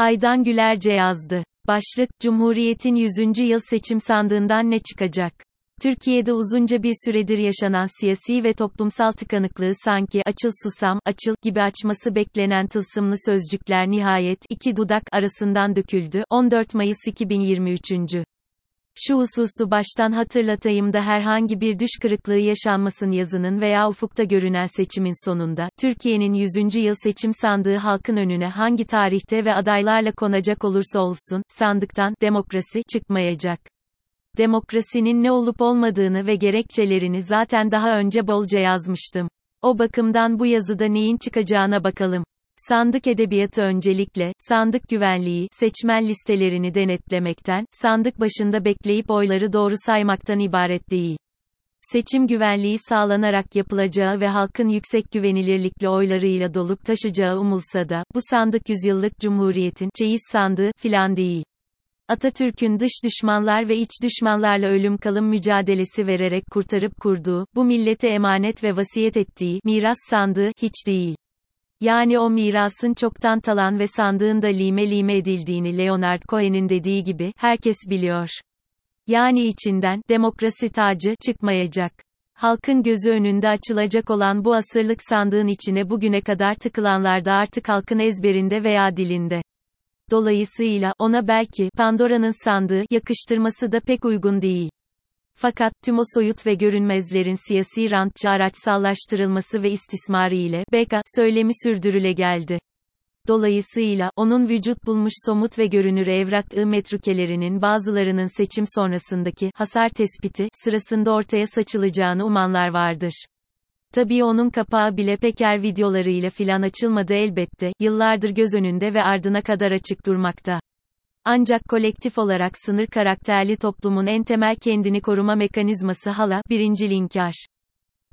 Aydan Gülerce yazdı. Başlık, Cumhuriyet'in 100. yıl seçim sandığından ne çıkacak? Türkiye'de uzunca bir süredir yaşanan siyasi ve toplumsal tıkanıklığı sanki açıl susam, açıl gibi açması beklenen tılsımlı sözcükler nihayet iki dudak arasından döküldü. 14 Mayıs 2023. Şu hususu baştan hatırlatayım da herhangi bir düş kırıklığı yaşanmasın yazının veya ufukta görünen seçimin sonunda, Türkiye'nin 100. yıl seçim sandığı halkın önüne hangi tarihte ve adaylarla konacak olursa olsun, sandıktan, demokrasi, çıkmayacak. Demokrasinin ne olup olmadığını ve gerekçelerini zaten daha önce bolca yazmıştım. O bakımdan bu yazıda neyin çıkacağına bakalım. Sandık edebiyatı öncelikle, sandık güvenliği, seçmen listelerini denetlemekten, sandık başında bekleyip oyları doğru saymaktan ibaret değil. Seçim güvenliği sağlanarak yapılacağı ve halkın yüksek güvenilirlikle oylarıyla dolup taşacağı umulsa da, bu sandık yüzyıllık cumhuriyetin, çeyiz sandığı, filan değil. Atatürk'ün dış düşmanlar ve iç düşmanlarla ölüm kalım mücadelesi vererek kurtarıp kurduğu, bu millete emanet ve vasiyet ettiği, miras sandığı, hiç değil. Yani o mirasın çoktan talan ve sandığın da lime lime edildiğini Leonard Cohen'in dediği gibi, herkes biliyor. Yani içinden, demokrasi tacı, çıkmayacak. Halkın gözü önünde açılacak olan bu asırlık sandığın içine bugüne kadar tıkılanlar da artık halkın ezberinde veya dilinde. Dolayısıyla, ona belki, Pandora'nın sandığı, yakıştırması da pek uygun değil. Fakat, tüm o soyut ve görünmezlerin siyasi rantçı araçsallaştırılması ve istismarı ile, Beka, söylemi sürdürüle geldi. Dolayısıyla, onun vücut bulmuş somut ve görünür evrak-ı metrukelerinin bazılarının seçim sonrasındaki, hasar tespiti, sırasında ortaya saçılacağını umanlar vardır. Tabii onun kapağı bile Peker videolarıyla filan açılmadı elbette, yıllardır göz önünde ve ardına kadar açık durmakta. Ancak kolektif olarak sınır karakterli toplumun en temel kendini koruma mekanizması hala, birinci linkar.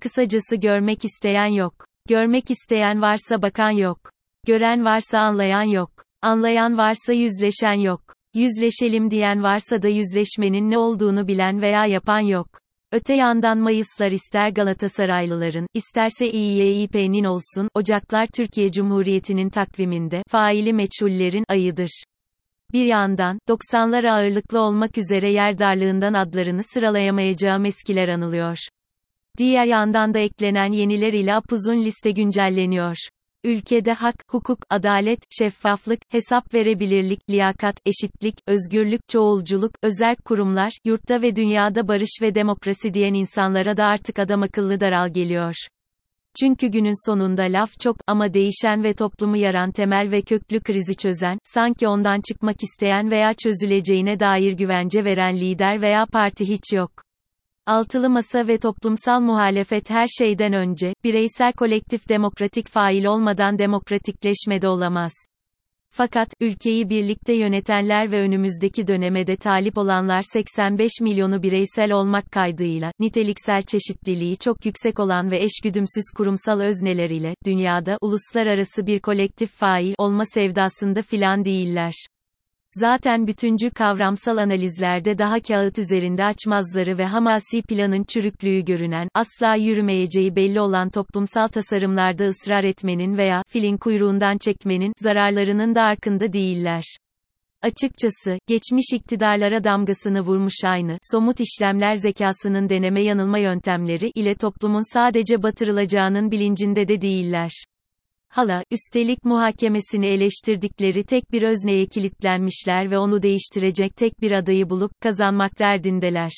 Kısacası görmek isteyen yok. Görmek isteyen varsa bakan yok. Gören varsa anlayan yok. Anlayan varsa yüzleşen yok. Yüzleşelim diyen varsa da yüzleşmenin ne olduğunu bilen veya yapan yok. Öte yandan Mayıslar ister Galatasaraylıların, isterse İYİP'nin olsun, Ocaklar Türkiye Cumhuriyeti'nin takviminde, faili meçhullerin, ayıdır. Bir yandan, 90'lar ağırlıklı olmak üzere yer darlığından adlarını sıralayamayacağım eskiler anılıyor. Diğer yandan da eklenen yeniler ile upuzun liste güncelleniyor. Ülkede hak, hukuk, adalet, şeffaflık, hesap verebilirlik, liyakat, eşitlik, özgürlük, çoğulculuk, özel kurumlar, yurtta ve dünyada barış ve demokrasi diyen insanlara da artık adam akıllı daral geliyor. Çünkü günün sonunda laf çok ama değişen ve toplumu yaran temel ve köklü krizi çözen, sanki ondan çıkmak isteyen veya çözüleceğine dair güvence veren lider veya parti hiç yok. Altılı masa ve toplumsal muhalefet her şeyden önce, bireysel kolektif demokratik fail olmadan demokratikleşme de olamaz. Fakat, ülkeyi birlikte yönetenler ve önümüzdeki dönemede talip olanlar 85 milyonu bireysel olmak kaydıyla, niteliksel çeşitliliği çok yüksek olan ve eşgüdümsüz kurumsal özneler ile, dünyada, uluslararası bir kolektif fail olma sevdasında filan değiller. Zaten bütüncü kavramsal analizlerde daha kağıt üzerinde açmazları ve hamasi planın çürüklüğü görünen, asla yürümeyeceği belli olan toplumsal tasarımlarda ısrar etmenin veya filin kuyruğundan çekmenin zararlarının da arkında değiller. Açıkçası, geçmiş iktidarlara damgasını vurmuş aynı, somut işlemler zekasının deneme yanılma yöntemleri ile toplumun sadece batırılacağının bilincinde de değiller. Hala, üstelik muhakemesini eleştirdikleri tek bir özneye kilitlenmişler ve onu değiştirecek tek bir adayı bulup, kazanmak derdindeler.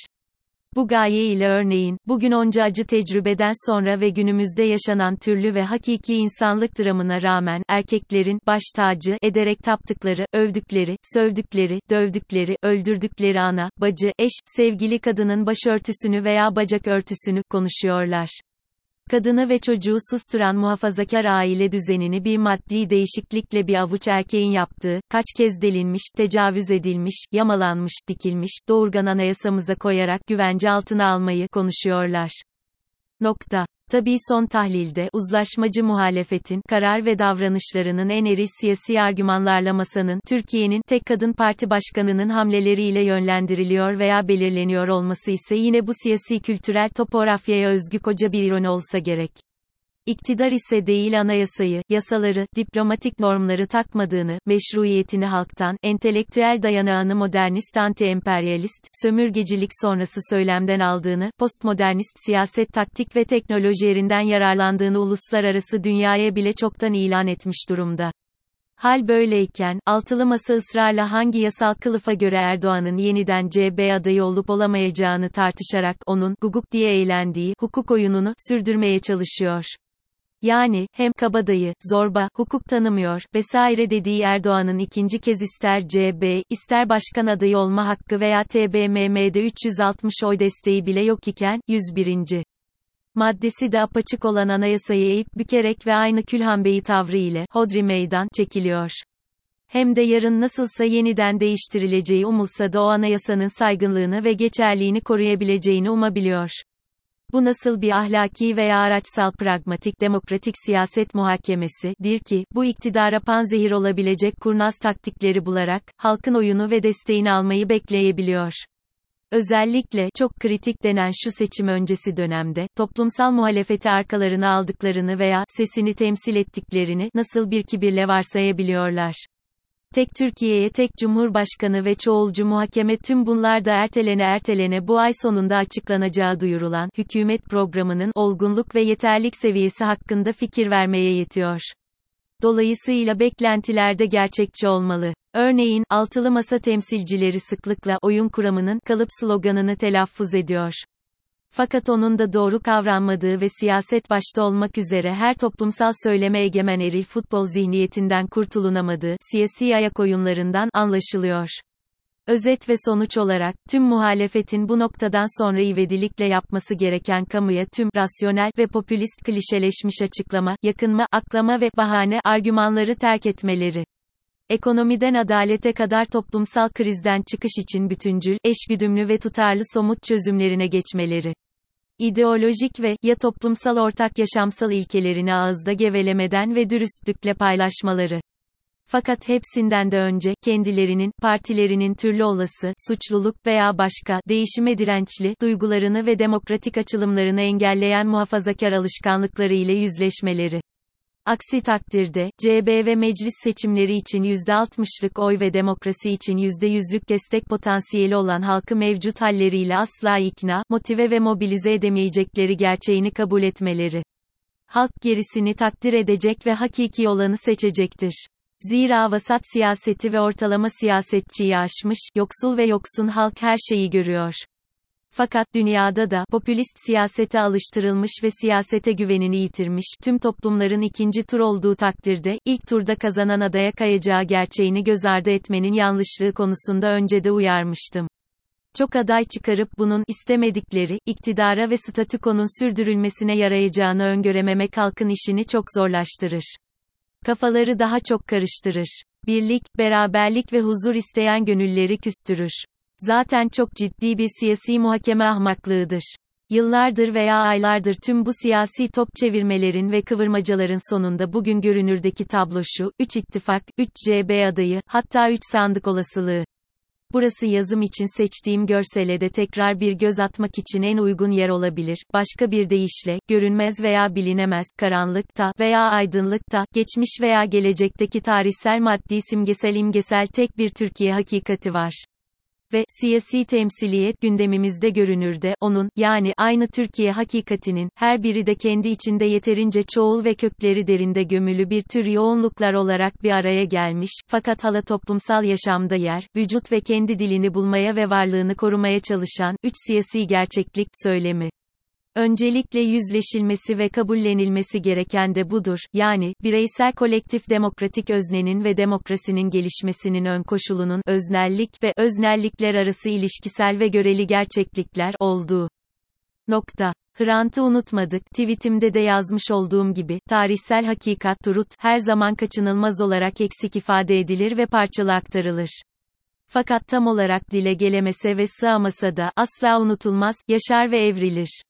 Bu gaye ile örneğin, bugün onca acı tecrübeden sonra ve günümüzde yaşanan türlü ve hakiki insanlık dramına rağmen, erkeklerin, baş tacı, ederek taptıkları, övdükleri, sövdükleri, dövdükleri, öldürdükleri ana, bacı, eş, sevgili kadının başörtüsünü veya bacak örtüsünü, konuşuyorlar. Kadını ve çocuğu susturan muhafazakar aile düzenini bir maddi değişiklikle bir avuç erkeğin yaptığı, kaç kez delinmiş, tecavüz edilmiş, yamalanmış, dikilmiş, doğurgan anayasamıza koyarak güvence altına almayı konuşuyorlar. Nokta. Tabii son tahlilde, uzlaşmacı muhalefetin, karar ve davranışlarının en eri siyasi argümanlarla masanın, Türkiye'nin, tek kadın parti başkanının hamleleriyle yönlendiriliyor veya belirleniyor olması ise yine bu siyasi kültürel topografyaya özgü koca bir ironi olsa gerek. İktidar ise değil anayasayı, yasaları, diplomatik normları takmadığını, meşruiyetini halktan, entelektüel dayanağını modernist anti-emperyalist, sömürgecilik sonrası söylemden aldığını, postmodernist siyaset taktik ve teknolojilerinden yararlandığını uluslararası dünyaya bile çoktan ilan etmiş durumda. Hal böyleyken, altılı masa ısrarla hangi yasal kılıfa göre Erdoğan'ın yeniden CB adayı olup olamayacağını tartışarak onun guguk diye eğlendiği hukuk oyununu sürdürmeye çalışıyor. Yani, hem kabadayı, zorba, hukuk tanımıyor, vesaire dediği Erdoğan'ın ikinci kez ister CB, ister başkan adayı olma hakkı veya TBMM'de 360 oy desteği bile yok iken, 101 maddesi de apaçık olan anayasayı eğip bükerek ve aynı Külhan Bey'i tavrı ile, hodri meydan, çekiliyor. Hem de yarın nasılsa yeniden değiştirileceği umulsa da o anayasanın saygınlığını ve geçerliğini koruyabileceğini umabiliyor. Bu nasıl bir ahlaki veya araçsal pragmatik demokratik siyaset muhakemesi, dir ki, bu iktidara panzehir olabilecek kurnaz taktikleri bularak, halkın oyunu ve desteğini almayı bekleyebiliyor. Özellikle, çok kritik denen şu seçim öncesi dönemde, toplumsal muhalefeti arkalarına aldıklarını veya, sesini temsil ettiklerini, nasıl bir kibirle varsayabiliyorlar. Tek Türkiye'ye tek Cumhurbaşkanı ve çoğulcu muhakeme tüm bunlar da ertelene ertelene bu ay sonunda açıklanacağı duyurulan, hükümet programının, olgunluk ve yeterlik seviyesi hakkında fikir vermeye yetiyor. Dolayısıyla beklentiler de gerçekçi olmalı. Örneğin, altılı masa temsilcileri sıklıkla oyun kuramının kalıp sloganını telaffuz ediyor. Fakat onun da doğru kavranmadığı ve siyaset başta olmak üzere her toplumsal söyleme egemen eril futbol zihniyetinden kurtulunamadığı, siyasi ayak oyunlarından anlaşılıyor. Özet ve sonuç olarak, tüm muhalefetin bu noktadan sonra ivedilikle yapması gereken kamuya tüm, rasyonel ve popülist klişeleşmiş açıklama, yakınma, aklama ve bahane, argümanları terk etmeleri. Ekonomiden adalete kadar toplumsal krizden çıkış için bütüncül, eşgüdümlü ve tutarlı somut çözümlerine geçmeleri. İdeolojik ve, ya toplumsal ortak yaşamsal ilkelerini ağızda gevelemeden ve dürüstlükle paylaşmaları. Fakat hepsinden de önce, kendilerinin, partilerinin türlü olası, suçluluk veya başka, değişime dirençli, duygularını ve demokratik açılımlarını engelleyen muhafazakar alışkanlıkları ile yüzleşmeleri. Aksi takdirde, CB ve meclis seçimleri için %60'lık oy ve demokrasi için %100'lük destek potansiyeli olan halkı mevcut halleriyle asla ikna, motive ve mobilize edemeyecekleri gerçeğini kabul etmeleri. Halk gerisini takdir edecek ve hakiki olanı seçecektir. Zira vasat siyaseti ve ortalama siyasetçiyi aşmış, yoksul ve yoksun halk her şeyi görüyor. Fakat dünyada da popülist siyasete alıştırılmış ve siyasete güvenini yitirmiş tüm toplumların ikinci tur olduğu takdirde ilk turda kazanan adaya kayacağı gerçeğini göz ardı etmenin yanlışlığı konusunda önce de uyarmıştım. Çok aday çıkarıp bunun istemedikleri iktidara ve statükonun sürdürülmesine yarayacağını öngörememek halkın işini çok zorlaştırır. Kafaları daha çok karıştırır. Birlik, beraberlik ve huzur isteyen gönülleri küstürür. Zaten çok ciddi bir siyasi muhakeme ahmaklığıdır. Yıllardır veya aylardır tüm bu siyasi top çevirmelerin ve kıvırmacaların sonunda bugün görünürdeki tablo şu, 3 ittifak, 3 CB adayı, hatta 3 sandık olasılığı. Burası yazım için seçtiğim görsele de tekrar bir göz atmak için en uygun yer olabilir. Başka bir deyişle, görünmez veya bilinemez, karanlıkta veya aydınlıkta, geçmiş veya gelecekteki tarihsel maddi simgesel imgesel tek bir Türkiye hakikati var ve siyasi temsiliyet gündemimizde görünür de onun yani aynı Türkiye hakikatinin her biri de kendi içinde yeterince çoğul ve kökleri derinde gömülü bir tür yoğunluklar olarak bir araya gelmiş fakat hala toplumsal yaşamda yer, vücut ve kendi dilini bulmaya ve varlığını korumaya çalışan üç siyasi gerçeklik söylemi. Öncelikle yüzleşilmesi ve kabullenilmesi gereken de budur, yani, bireysel kolektif demokratik öznenin ve demokrasinin gelişmesinin ön koşulunun, öznellik ve öznellikler arası ilişkisel ve göreli gerçeklikler olduğu. Nokta. Hrant'ı unutmadık, tweetimde de yazmış olduğum gibi, tarihsel hakikat, turut, her zaman kaçınılmaz olarak eksik ifade edilir ve parçalı aktarılır. Fakat tam olarak dile gelemese ve sığamasa da, asla unutulmaz, yaşar ve evrilir.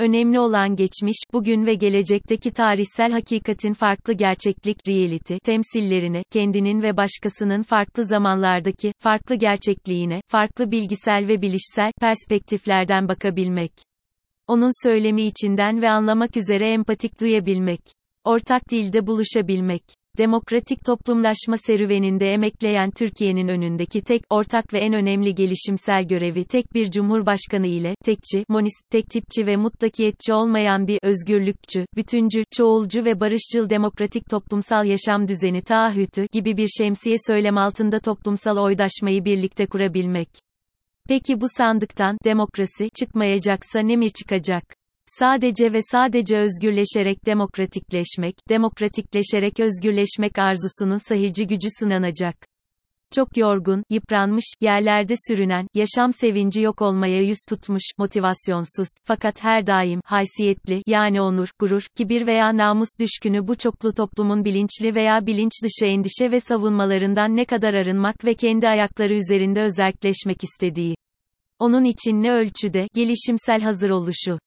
Önemli olan geçmiş, bugün ve gelecekteki tarihsel hakikatin farklı gerçeklik, reality, temsillerine, kendinin ve başkasının farklı zamanlardaki, farklı gerçekliğine, farklı bilgisel ve bilişsel, perspektiflerden bakabilmek. Onun söylemi içinden ve anlamak üzere empatik duyabilmek. Ortak dilde buluşabilmek. Demokratik toplumlaşma serüveninde emekleyen Türkiye'nin önündeki tek, ortak ve en önemli gelişimsel görevi tek bir cumhurbaşkanı ile, tekçi, monist, tektipçi ve mutlakiyetçi olmayan bir, özgürlükçü, bütüncül, çoğulcu ve barışçıl demokratik toplumsal yaşam düzeni taahhütü, gibi bir şemsiye söylem altında toplumsal oydaşmayı birlikte kurabilmek. Peki bu sandıktan, demokrasi, çıkmayacaksa ne mi çıkacak? Sadece ve sadece özgürleşerek demokratikleşmek, demokratikleşerek özgürleşmek arzusunun sahici gücü sınanacak. Çok yorgun, yıpranmış, yerlerde sürünen, yaşam sevinci yok olmaya yüz tutmuş, motivasyonsuz, fakat her daim, haysiyetli, yani onur, gurur, kibir veya namus düşkünü bu çoklu toplumun bilinçli veya bilinç dışı endişe ve savunmalarından ne kadar arınmak ve kendi ayakları üzerinde özerkleşmek istediği. Onun için ne ölçüde, gelişimsel hazır oluşu.